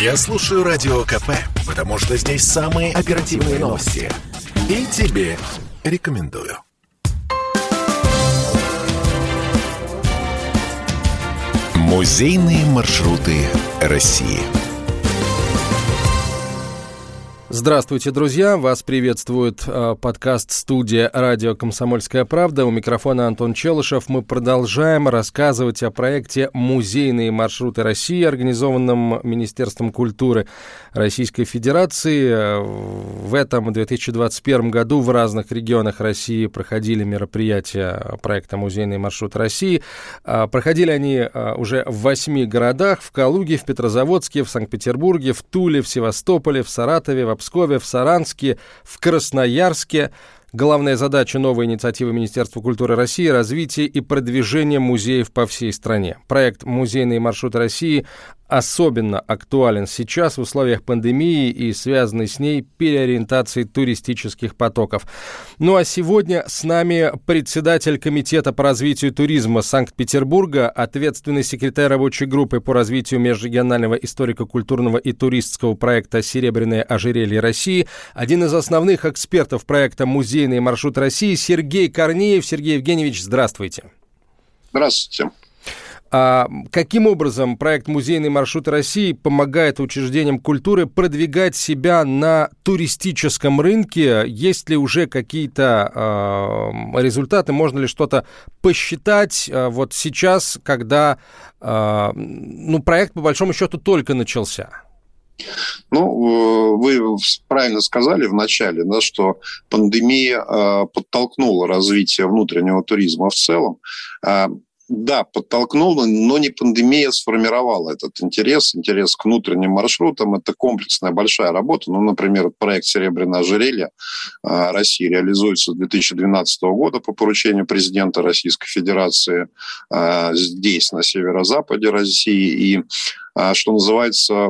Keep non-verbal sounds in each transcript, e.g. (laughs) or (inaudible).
Я слушаю Радио КП, потому что здесь самые оперативные новости. И тебе рекомендую. Музейные маршруты России. Здравствуйте, друзья! Вас приветствует э, подкаст «Студия радио Комсомольская правда». У микрофона Антон Челышев. Мы продолжаем рассказывать о проекте «Музейные маршруты России», организованном Министерством культуры Российской Федерации. В этом 2021 году в разных регионах России проходили мероприятия проекта «Музейные маршруты России». Э, проходили они э, уже в восьми городах – в Калуге, в Петрозаводске, в Санкт-Петербурге, в Туле, в Севастополе, в Саратове, в Пскове, в Саранске, в Красноярске. Главная задача новой инициативы Министерства культуры России – развитие и продвижение музеев по всей стране. Проект «Музейные маршруты России» особенно актуален сейчас в условиях пандемии и связанной с ней переориентации туристических потоков. Ну а сегодня с нами председатель Комитета по развитию туризма Санкт-Петербурга, ответственный секретарь рабочей группы по развитию межрегионального историко-культурного и туристского проекта «Серебряное ожерелье России», один из основных экспертов проекта «Музейный маршрут России» Сергей Корнеев. Сергей Евгеньевич, здравствуйте. Здравствуйте. А каким образом проект «Музейный маршрут России» помогает учреждениям культуры продвигать себя на туристическом рынке? Есть ли уже какие-то э, результаты? Можно ли что-то посчитать э, вот сейчас, когда э, ну, проект, по большому счету, только начался? Ну, вы правильно сказали в начале, да, что пандемия э, подтолкнула развитие внутреннего туризма в целом да, подтолкнула, но не пандемия сформировала этот интерес, интерес к внутренним маршрутам. Это комплексная большая работа. Ну, например, проект «Серебряное ожерелье» а, России реализуется с 2012 года по поручению президента Российской Федерации а, здесь, на северо-западе России. И а, что называется,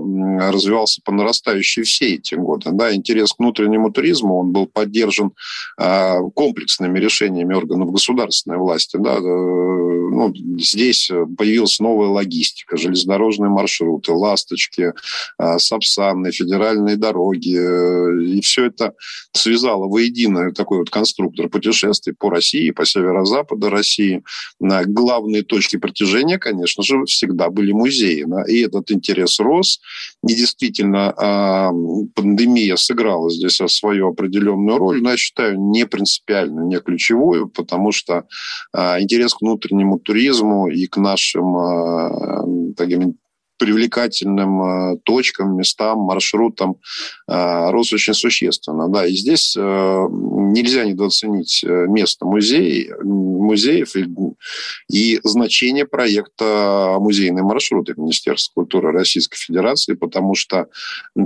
развивался по нарастающей все эти годы. Да, интерес к внутреннему туризму, он был поддержан комплексными решениями органов государственной власти. Да, э, ну, здесь появилась новая логистика, железнодорожные маршруты, ласточки, а, сапсаны, федеральные дороги. Э, и все это связало воедино такой вот конструктор путешествий по России, по северо-западу России. На главные точки протяжения, конечно же, всегда были музеи. И этот интерес рос. И действительно, а, пандемия сыграла здесь свою определенную роль, но я считаю, не принципиальную, не ключевую, потому что а, интерес к внутреннему туризму и к нашим э, таким привлекательным э, точкам, местам, маршрутам э, рос очень существенно. Да, и здесь э, нельзя недооценить место музея, музеев и, и значение проекта «Музейные маршруты» Министерства культуры Российской Федерации, потому что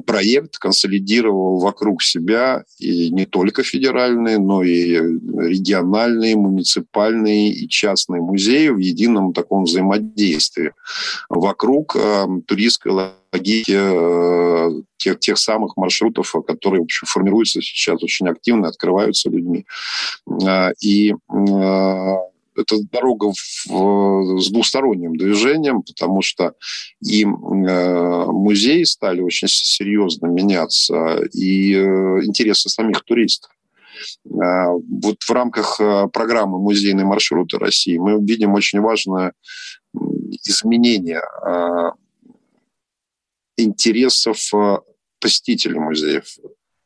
проект консолидировал вокруг себя и не только федеральные, но и региональные, муниципальные и частные музеи в едином таком взаимодействии вокруг туристской логики э, тех, тех самых маршрутов, которые в общем, формируются сейчас очень активно, открываются людьми. Э, и э, это дорога в, с двусторонним движением, потому что и музеи стали очень серьезно меняться, и интересы самих туристов. Вот в рамках программы «Музейные маршруты России» мы видим очень важное изменение интересов э, посетителей музеев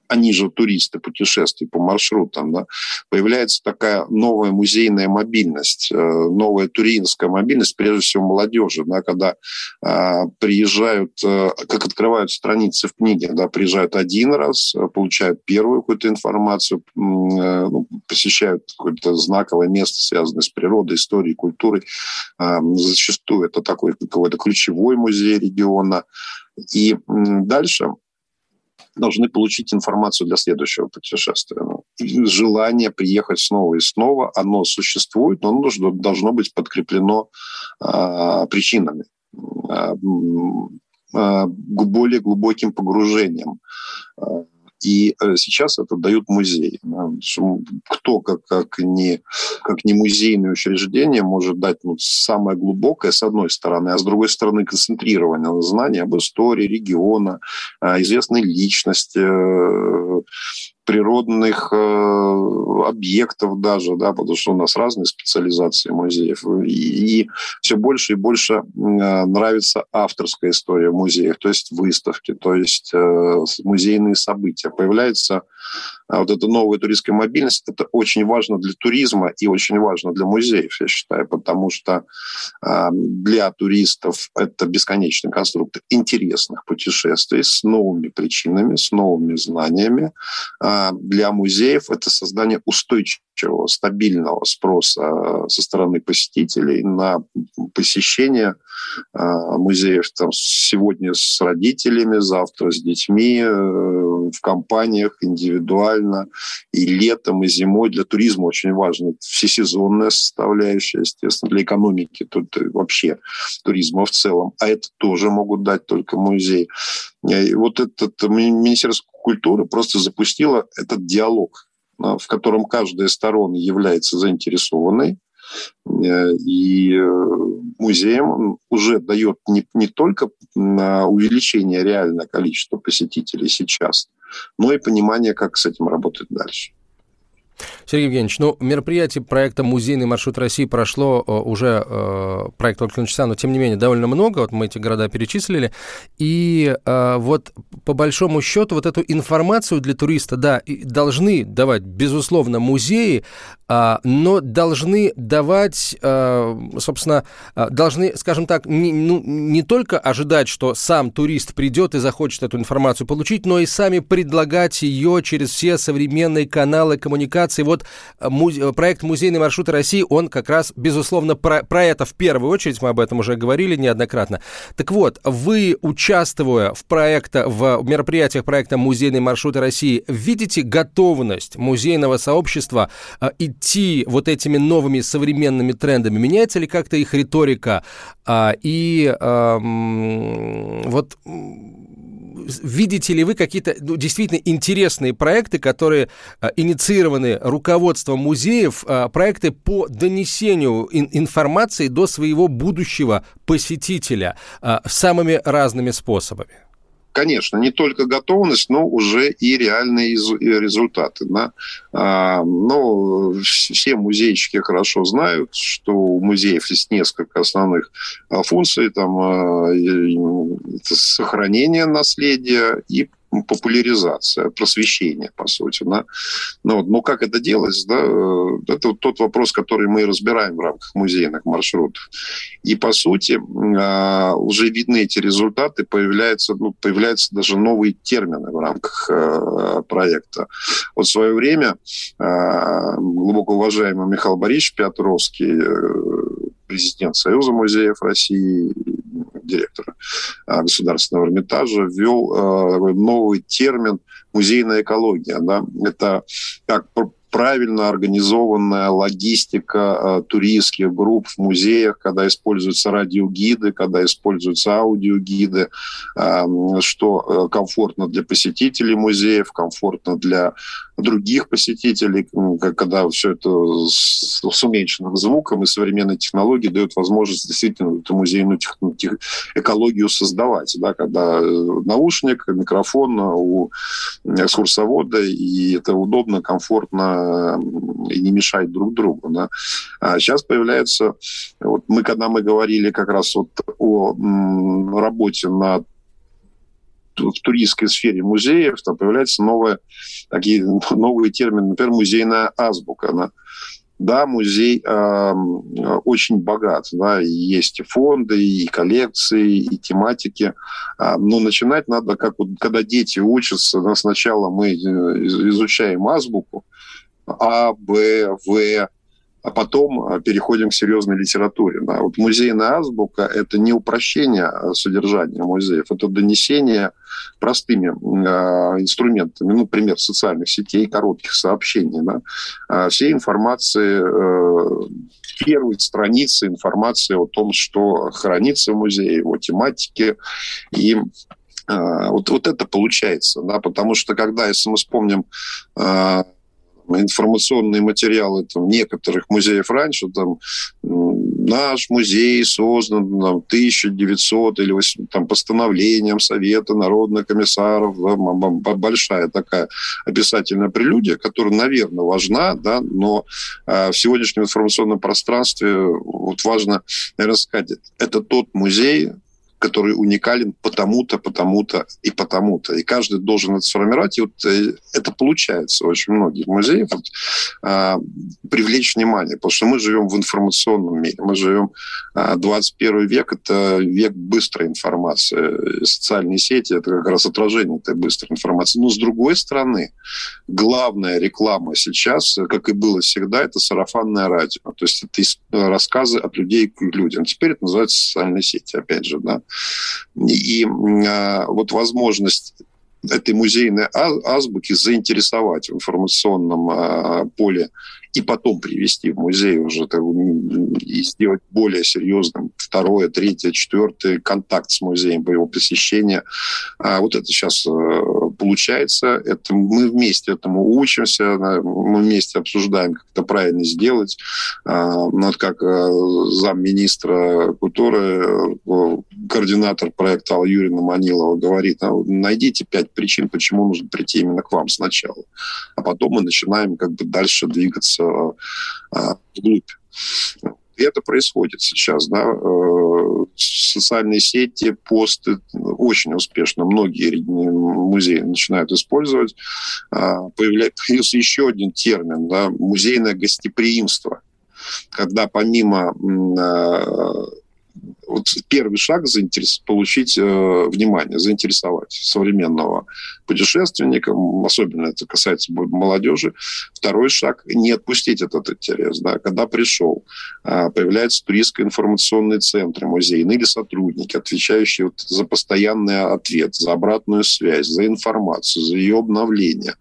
они же туристы, путешествия по маршрутам, да, появляется такая новая музейная мобильность, э, новая туристская мобильность, прежде всего молодежи, да, когда э, приезжают, э, как открывают страницы в книге, да, приезжают один раз, э, получают первую какую-то информацию, э, ну, посещают какое-то знаковое место, связанное с природой, историей, культурой. Э, зачастую это такой какой-то ключевой музей региона. И дальше должны получить информацию для следующего путешествия. Ну, желание приехать снова и снова, оно существует, но оно должно быть подкреплено э, причинами, э, более глубоким погружением. И э, сейчас это дают музеи. Кто, как, как, не, как не музейное учреждение, может дать ну, самое глубокое, с одной стороны, а с другой стороны, концентрированное знание об истории региона, известной личности, природных э, объектов даже, да, потому что у нас разные специализации музеев. И, и все больше и больше э, нравится авторская история музеев, то есть выставки, то есть э, музейные события. Появляется вот эта новая туристская мобильность, это очень важно для туризма и очень важно для музеев, я считаю, потому что для туристов это бесконечный конструктор интересных путешествий с новыми причинами, с новыми знаниями. А для музеев это создание устойчивого, стабильного спроса со стороны посетителей на посещение музеев там, сегодня с родителями, завтра с детьми, э, в компаниях, индивидуально и летом, и зимой. Для туризма очень важно всесезонная составляющая, естественно, для экономики тут вообще туризма в целом. А это тоже могут дать только музей. И вот этот Министерство культуры просто запустило этот диалог, в котором каждая сторона является заинтересованной, э, и э, музеям уже дает не, не только увеличение реального количества посетителей сейчас, но и понимание, как с этим работать дальше. Сергей Евгеньевич, ну, мероприятие проекта «Музейный маршрут России» прошло э, уже, э, проект только начался, но тем не менее довольно много, вот мы эти города перечислили, и э, вот по большому счету вот эту информацию для туриста, да, должны давать, безусловно, музеи, но должны давать, э, собственно, э, должны, скажем так, не, ну, не только ожидать, что сам турист придет и захочет эту информацию получить, но и сами предлагать ее через все современные каналы коммуникации. Вот Э, музе- проект «Музейный маршрут России», он как раз, безусловно, про, про это в первую очередь, мы об этом уже говорили неоднократно. Так вот, вы, участвуя в, проекта, в мероприятиях проекта «Музейный маршрут России», видите готовность музейного сообщества э, идти вот этими новыми современными трендами? Меняется ли как-то их риторика? Э, и э, вот видите ли вы какие-то ну, действительно интересные проекты, которые а, инициированы руководством музеев, а, проекты по донесению ин- информации до своего будущего посетителя а, самыми разными способами? Конечно, не только готовность, но уже и реальные результаты. Да? А, но все музейщики хорошо знают, что у музеев есть несколько основных а, функций. Там а, сохранение наследия и популяризация, просвещение, по сути. Да? Ну, вот, но как это делать, да, э, это вот тот вопрос, который мы разбираем в рамках музейных маршрутов. И, по сути, а, уже видны эти результаты, появляются, ну, появляются даже новые термины в рамках э, проекта. Вот в свое время а, глубоко уважаемый Михаил Борисович Петровский, э, президент Союза музеев России, директора а, Государственного Эрмитажа, ввел а, новый термин музейная экология. Да? Это как правильно организованная логистика э, туристских групп в музеях, когда используются радиогиды, когда используются аудиогиды, э, что комфортно для посетителей музеев, комфортно для других посетителей, когда все это с, с уменьшенным звуком и современной технологией дает возможность действительно эту музейную тех, тех, экологию создавать. Да, когда э, наушник, микрофон у экскурсовода, и это удобно, комфортно и не мешает друг другу. Да. А сейчас появляется, вот мы когда мы говорили как раз вот о работе над в туристской сфере музеев там появляются новые, такие (laughs) новые термины, например, музейная азбука. Она, да, музей э, очень богат, да, и есть и фонды, и коллекции, и тематики, э, но начинать надо, как вот, когда дети учатся, да, сначала мы э, изучаем азбуку, А, Б, В, а потом э, переходим к серьезной литературе. Да. Вот музейная азбука – это не упрощение э, содержания музеев, это донесение простыми э, инструментами, ну, например, социальных сетей, коротких сообщений, да, всей информации, э, первой страницы информации о том, что хранится в музее, его тематике и Вот, вот это получается, да, потому что когда, если мы вспомним информационные материалы там, некоторых музеев раньше, там, наш музей создан там, 1900 или 8, там, постановлением Совета народных комиссаров, да, большая такая описательная прелюдия, которая, наверное, важна, да, но э, в сегодняшнем информационном пространстве вот важно, наверное, сказать, это тот музей, который уникален потому-то, потому-то и потому-то. И каждый должен это сформировать. И вот э, это получается очень многих музеев. Вот, а, привлечь внимание, потому что мы живем в информационном мире. Мы живем а, 21 век, это век быстрой информации. Социальные сети – это как раз отражение этой быстрой информации. Но с другой стороны, главная реклама сейчас, как и было всегда, это сарафанное радио. То есть это рассказы от людей к людям. Теперь это называется социальные сети, опять же, да. И а, вот возможность этой музейной азбуки заинтересовать в информационном а, поле и потом привести в музей уже и сделать более серьезным второе, третье, четвертое контакт с музеем по его посещению. А вот это сейчас э, получается. Это мы вместе этому учимся, мы вместе обсуждаем, как это правильно сделать. А, ну, вот как э, замминистра культуры, э, координатор проекта Алла Юрьевна Манилова говорит, «А найдите пять причин, почему нужно прийти именно к вам сначала. А потом мы начинаем как бы дальше двигаться а, вглубь. И это происходит сейчас, да. Социальные сети, посты очень успешно многие музеи начинают использовать. А, появился еще один термин, да, музейное гостеприимство когда помимо а, вот первый шаг заинтерес... получить э, внимание, заинтересовать современного путешественника, особенно это касается молодежи. Второй шаг – не отпустить этот интерес. Да. Когда пришел, э, появляются туристско-информационные центры музейные или сотрудники, отвечающие вот за постоянный ответ, за обратную связь, за информацию, за ее обновление.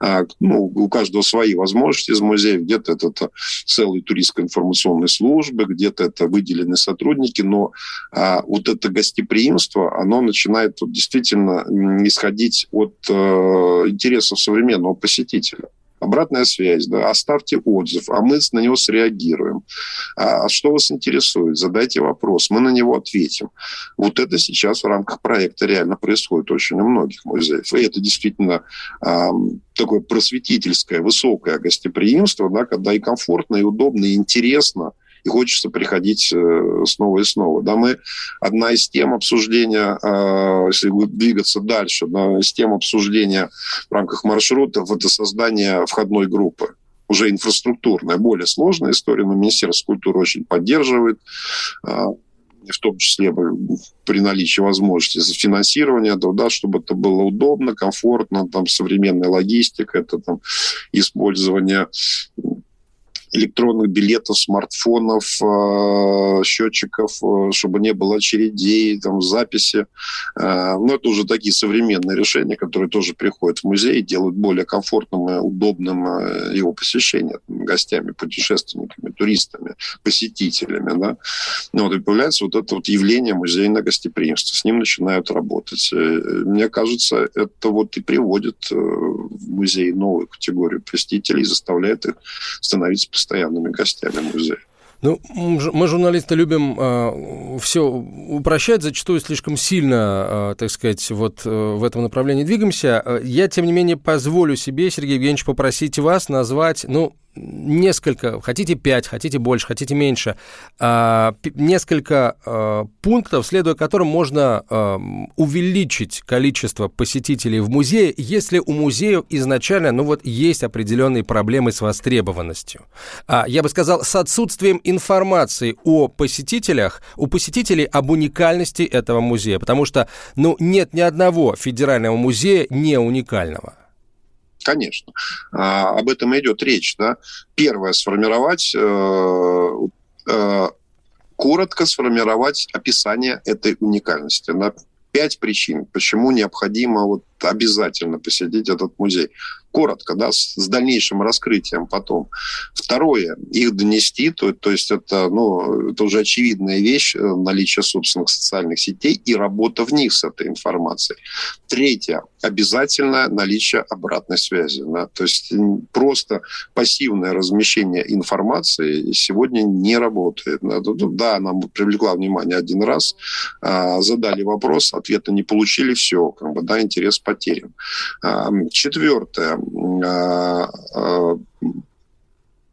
А, ну, у каждого свои возможности из музея. Где-то это, это целые туристско-информационные службы, где-то это выделенные сотрудники, но а, вот это гостеприимство, оно начинает вот, действительно исходить от э, интересов современного посетителя обратная связь, да, оставьте отзыв, а мы на него среагируем. А, а что вас интересует? Задайте вопрос, мы на него ответим. Вот это сейчас в рамках проекта реально происходит очень у многих музеев. И это действительно а, такое просветительское, высокое гостеприимство, да, когда и комфортно, и удобно, и интересно – и хочется приходить э, снова и снова. Да, мы одна из тем обсуждения, э, если двигаться дальше, одна из тем обсуждения в рамках маршрутов – это создание входной группы уже инфраструктурная, более сложная история, но Министерство культуры очень поддерживает э, в том числе при наличии возможности финансирования, да, да, чтобы это было удобно, комфортно, там современная логистика, это там использование электронных билетов, смартфонов, э, счетчиков, э, чтобы не было очередей, там, записи. Э, но это уже такие современные решения, которые тоже приходят в музей и делают более комфортным и удобным его посещение гостями, путешественниками, туристами, посетителями. Да? Ну, вот, и появляется вот это вот явление музейного гостеприимства. С ним начинают работать. Мне кажется, это вот и приводит в музей новую категорию посетителей и заставляет их становиться постоянными гостями музея. Ну, мы, журналисты, любим э, все упрощать, зачастую слишком сильно, э, так сказать, вот э, в этом направлении двигаемся. Я, тем не менее, позволю себе, Сергей Евгеньевич, попросить вас назвать, ну, несколько, хотите пять, хотите больше, хотите меньше, а, несколько а, пунктов, следуя которым можно а, увеличить количество посетителей в музее, если у музея изначально, ну вот, есть определенные проблемы с востребованностью. Я бы сказал, с отсутствием информации о посетителях, у посетителей об уникальности этого музея, потому что, ну, нет ни одного федерального музея не уникального. Конечно. А, об этом и идет речь. Да? Первое, сформировать, э, э, коротко сформировать описание этой уникальности. На пять причин, почему необходимо вот обязательно посетить этот музей коротко, да, с, с дальнейшим раскрытием потом. Второе, их донести, то, то есть это, ну, это уже очевидная вещь, э, наличие собственных социальных сетей и работа в них с этой информацией. Третье, обязательное наличие обратной связи. Да, то есть просто пассивное размещение информации сегодня не работает. Да, да нам привлекла внимание один раз, а, задали вопрос, ответа не получили, все, как бы, да, интерес потерян. А, четвертое, а, а,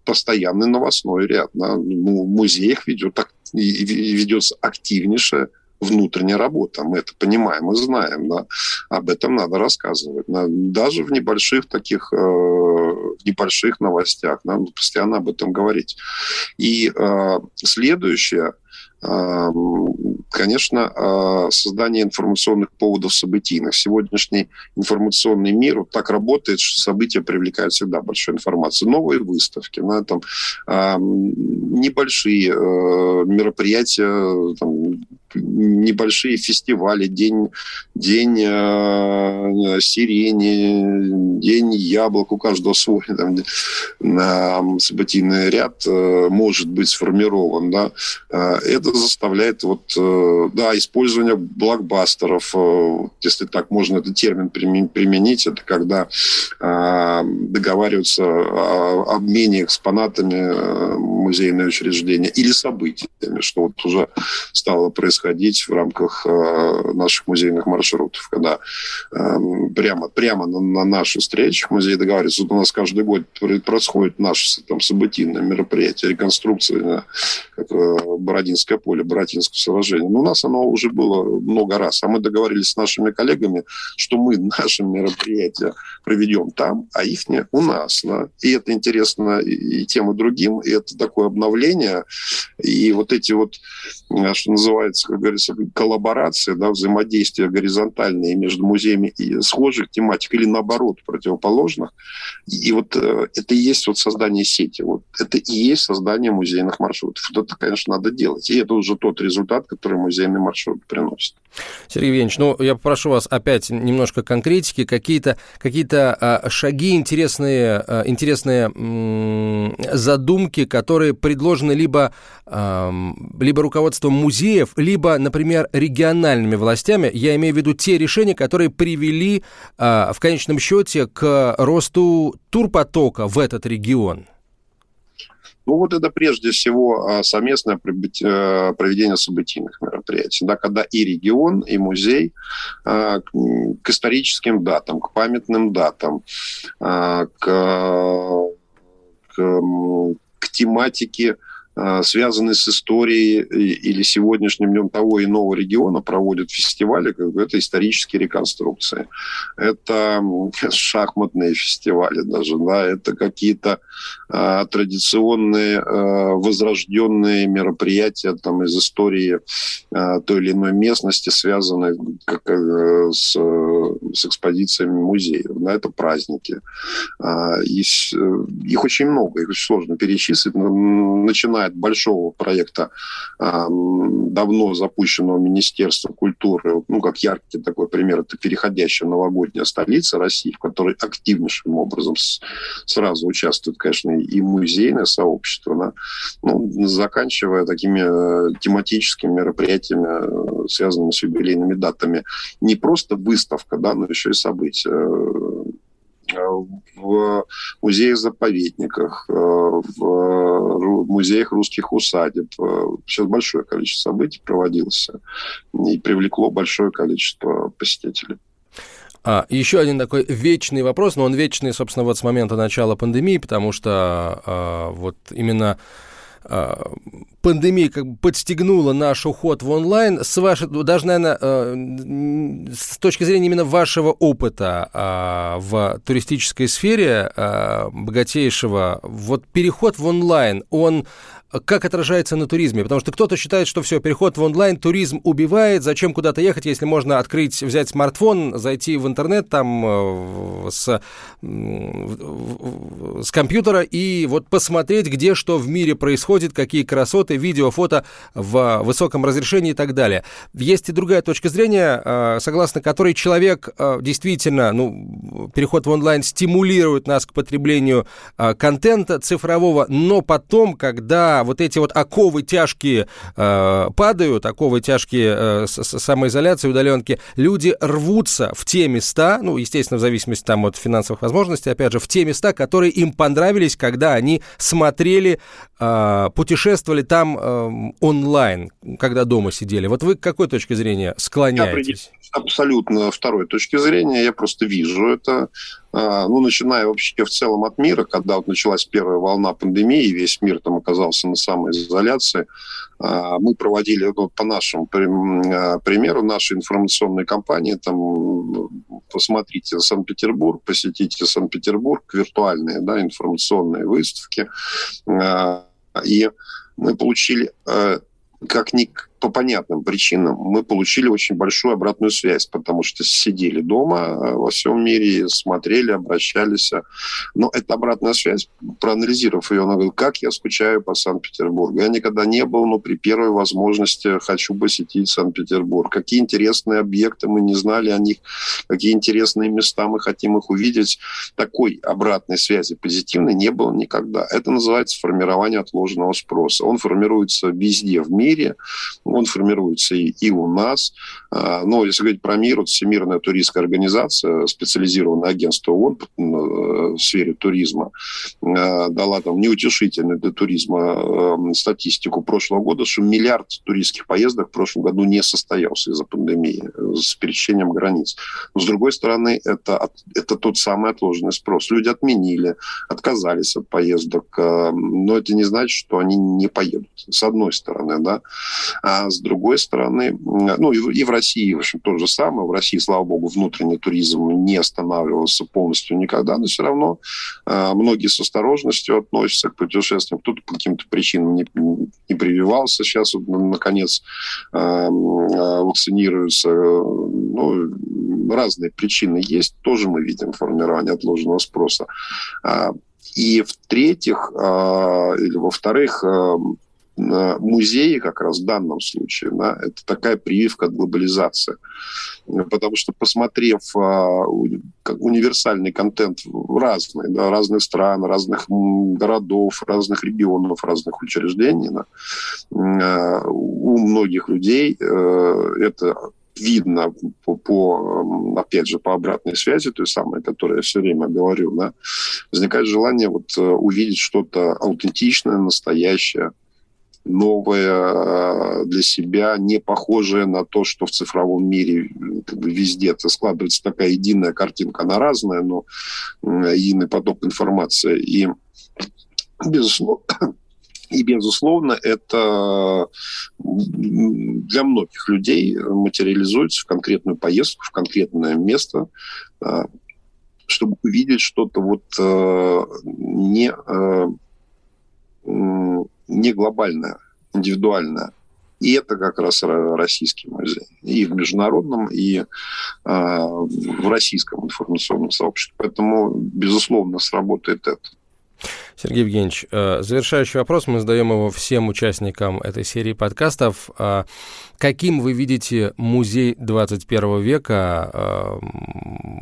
постоянный новостной ряд. В музеях ведет, ведется активнейшая внутренняя работа. Мы это понимаем и знаем. Да. Об этом надо рассказывать. Да. Даже в небольших таких, э, в небольших новостях. Надо постоянно об этом говорить. И э, следующее – конечно, а, создание информационных поводов событийных. Сегодняшний информационный мир вот так работает, что события привлекают всегда большую информацию. Новые выставки, на этом небольшие э, мероприятия, там, небольшие фестивали, день, день э, сирени, день яблок, у каждого свой там, э, событийный ряд э, может быть сформирован. Да? Э, это заставляет вот, э, да, использование блокбастеров, э, если так можно этот термин применить, это когда э, договариваются о обмене экспонатами э, музейные учреждения или событиями, что вот уже стало происходить в рамках э, наших музейных маршрутов, когда э, прямо, прямо на, на наших встречах музей договаривается. Вот у нас каждый год происходит наше там, событийное мероприятие, реконструкция, как э, Бородинское поле, Бородинское сражение. Но у нас оно уже было много раз. А мы договорились с нашими коллегами, что мы наши мероприятия проведем там, а их не у нас. Да? И это интересно и тем, и другим. И это такое обновление. И вот эти вот, э, что называется, как говорится, коллаборации, да, взаимодействия горизонтальные между музеями и схожих тематик или наоборот противоположных. И вот э, это и есть вот создание сети. Вот это и есть создание музейных маршрутов. Вот это, конечно, надо делать. И это уже тот результат, который музейный маршрут приносит. Сергей Евгеньевич, ну, я попрошу вас опять немножко конкретики, какие-то какие а, шаги интересные, а, интересные задумки, которые предложены либо, а, либо руководством музеев, либо, например, региональными властями. Я имею в виду те решения, которые привели а, в конечном счете к росту турпотока в этот регион. Ну вот это прежде всего а, совместное э, проведение событийных мероприятий, да, когда и регион, и музей а, к историческим датам, к памятным датам, к, к, к тематике Э, связанные с историей или сегодняшним днем того иного региона проводят фестивали, как бы это исторические реконструкции. Это шахматные фестивали даже, да, это какие-то а, традиционные а, возрожденные мероприятия там из истории а, той или иной местности, связанные как, а, с, с экспозициями музеев. Да, это праздники. А, и, их очень много, их очень сложно перечислить, начиная от большого проекта, давно запущенного Министерства культуры, ну, как яркий такой пример, это переходящая новогодняя столица России, в которой активнейшим образом сразу участвует, конечно, и музейное сообщество, да, ну, заканчивая такими э, тематическими мероприятиями, э, связанными с юбилейными датами. Не просто выставка, да, но еще и события в музеях-заповедниках, э, в музеях русских усадеб. Э, сейчас большое количество событий проводилось и привлекло большое количество посетителей. А, еще один такой вечный вопрос, но он вечный, собственно, вот с момента начала пандемии, потому что а, вот именно а, пандемия как бы подстегнула наш уход в онлайн. С вашей, даже, наверное, э, с точки зрения именно вашего опыта а, в туристической сфере а, богатейшего, вот переход в онлайн, он как отражается на туризме? Потому что кто-то считает, что все, переход в онлайн, туризм убивает, зачем куда-то ехать, если можно открыть, взять смартфон, зайти в интернет там э, с, с компьютера и вот посмотреть, где что в мире происходит, какие красоты, видео, фото в высоком разрешении и так далее. Есть и другая точка зрения, э, согласно которой человек э, действительно, ну, переход в онлайн стимулирует нас к потреблению э, контента цифрового, но потом, когда вот эти вот оковы тяжкие падают, оковы тяжкие самоизоляции, удаленки, люди рвутся в те места, ну, естественно, в зависимости там от финансовых возможностей, опять же, в те места, которые им понравились, когда они смотрели, путешествовали там онлайн, когда дома сидели. Вот вы к какой точке зрения склоняетесь? абсолютно второй точки зрения. Я просто вижу это. А, ну, начиная вообще в целом от мира, когда вот началась первая волна пандемии, весь мир там оказался на самоизоляции, а, мы проводили, ну, по нашему а, примеру, нашей информационной кампании, там, посмотрите Санкт-Петербург, посетите Санкт-Петербург, виртуальные, да, информационные выставки, и мы получили как ни по понятным причинам мы получили очень большую обратную связь, потому что сидели дома э, во всем мире, смотрели, обращались. Но эта обратная связь, проанализировав ее, она говорит, как я скучаю по Санкт-Петербургу. Я никогда не был, но при первой возможности хочу посетить Санкт-Петербург. Какие интересные объекты мы не знали о них, какие интересные места мы хотим их увидеть. Такой обратной связи позитивной не было никогда. Это называется формирование отложенного спроса. Он формируется везде в мире, он формируется и, и у нас. А, но если говорить про мир, вот Всемирная туристская организация, специализированное агентство ООН э, в сфере туризма, э, дала там неутешительную для туризма э, статистику прошлого года, что миллиард туристских поездок в прошлом году не состоялся из-за пандемии, с пересечением границ. Но, с другой стороны, это, это тот самый отложенный спрос. Люди отменили, отказались от поездок, но это не значит, что они не поедут. С одной стороны, да. А с другой стороны, ну и в России, в общем, то же самое. В России, слава богу, внутренний туризм не останавливался полностью никогда, но все равно а, многие с осторожностью относятся к путешествиям. Кто-то по каким-то причинам не, не прививался. Сейчас, наконец, а, вакцинируются. Ну, разные причины есть. Тоже мы видим формирование отложенного спроса. И в-третьих, или во-вторых, музеи как раз в данном случае, да, это такая прививка от глобализации. Потому что, посмотрев а, универсальный контент разный, да, разных стран, разных городов, разных регионов, разных учреждений, да, а, у многих людей э, это видно по, по, опять же, по обратной связи, той самой, которую я все время говорю, да, возникает желание вот э, увидеть что-то аутентичное, настоящее, новое э, для себя, не похожее на то, что в цифровом мире как бы, везде это складывается такая единая картинка, она разная, но единый поток информации. И, безусловно, (coughs) и, безусловно, это для многих людей материализуется в конкретную поездку, в конкретное место, э, чтобы увидеть что-то вот э, не не глобальная, индивидуальная. И это как раз российский музей. И в международном, и э, в российском информационном сообществе. Поэтому, безусловно, сработает это. Сергей Евгеньевич, э, завершающий вопрос, мы задаем его всем участникам этой серии подкастов. Э, каким вы видите музей 21 века э,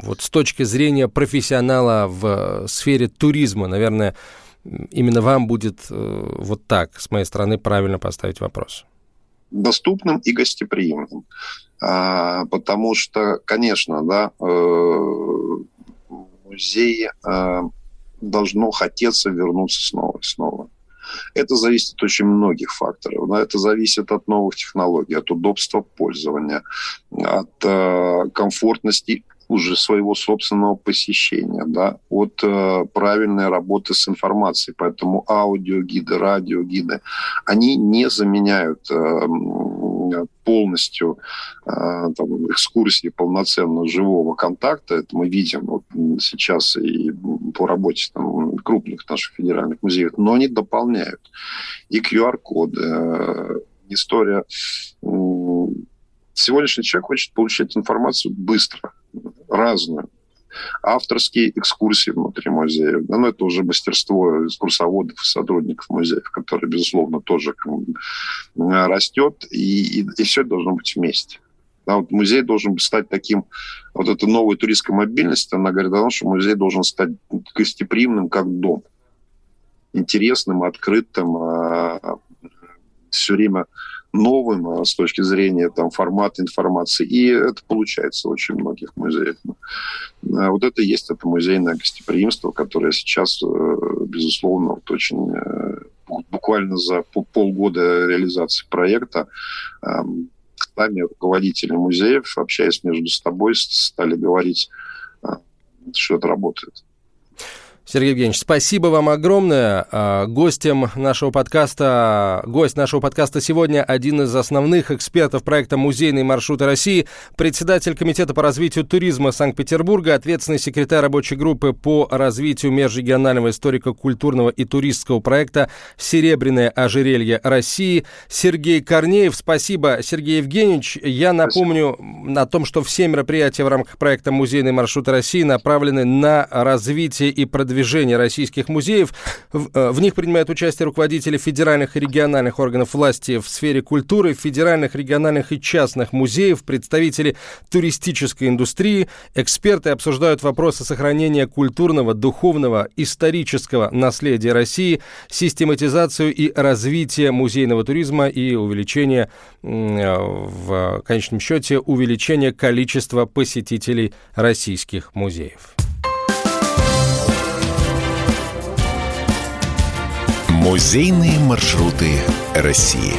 вот с точки зрения профессионала в сфере туризма? Наверное, именно вам будет э, вот так, с моей стороны, правильно поставить вопрос? Доступным и гостеприимным. А, потому что, конечно, да, э, музей э, должно хотеться вернуться снова и снова. Это зависит от очень многих факторов. Да? Это зависит от новых технологий, от удобства пользования, от э, комфортности уже своего собственного посещения, да, от э, правильной работы с информацией. Поэтому аудиогиды, радиогиды, они не заменяют э, полностью э, там, экскурсии полноценно живого контакта. Это мы видим вот, сейчас и по работе там, крупных наших федеральных музеев, но они дополняют и QR-коды, э, история сегодняшний человек хочет получать информацию быстро, разную. авторские экскурсии внутри музея. Ну, это уже мастерство экскурсоводов и сотрудников музеев, которое, безусловно, тоже растет, и, и, и все должно быть вместе. Да, вот музей должен стать таким, вот эта новая туристская мобильность, она говорит о том, что музей должен стать гостеприимным, как дом. Интересным, открытым, а, все время новым а, с точки зрения там, формата информации. И это получается в очень многих музеях. А вот это и есть это музейное гостеприимство, которое сейчас, э, безусловно, вот очень э, буквально за полгода реализации проекта сами руководители музеев, общаясь между собой, стали говорить, а, что это работает. Сергей Евгеньевич, спасибо вам огромное. А, гостем нашего подкаста, гость нашего подкаста сегодня один из основных экспертов проекта «Музейные маршруты России», председатель Комитета по развитию туризма Санкт-Петербурга, ответственный секретарь рабочей группы по развитию межрегионального историко-культурного и туристского проекта «Серебряное ожерелье России» Сергей Корнеев. Спасибо, Сергей Евгеньевич. Я напомню спасибо. о том, что все мероприятия в рамках проекта «Музейные маршруты России» направлены на развитие и продвижение движения российских музеев. В, э, в них принимают участие руководители федеральных и региональных органов власти в сфере культуры, федеральных, региональных и частных музеев, представители туристической индустрии. Эксперты обсуждают вопросы сохранения культурного, духовного, исторического наследия России, систематизацию и развитие музейного туризма и увеличение, э, в конечном счете, увеличение количества посетителей российских музеев. Музейные маршруты России.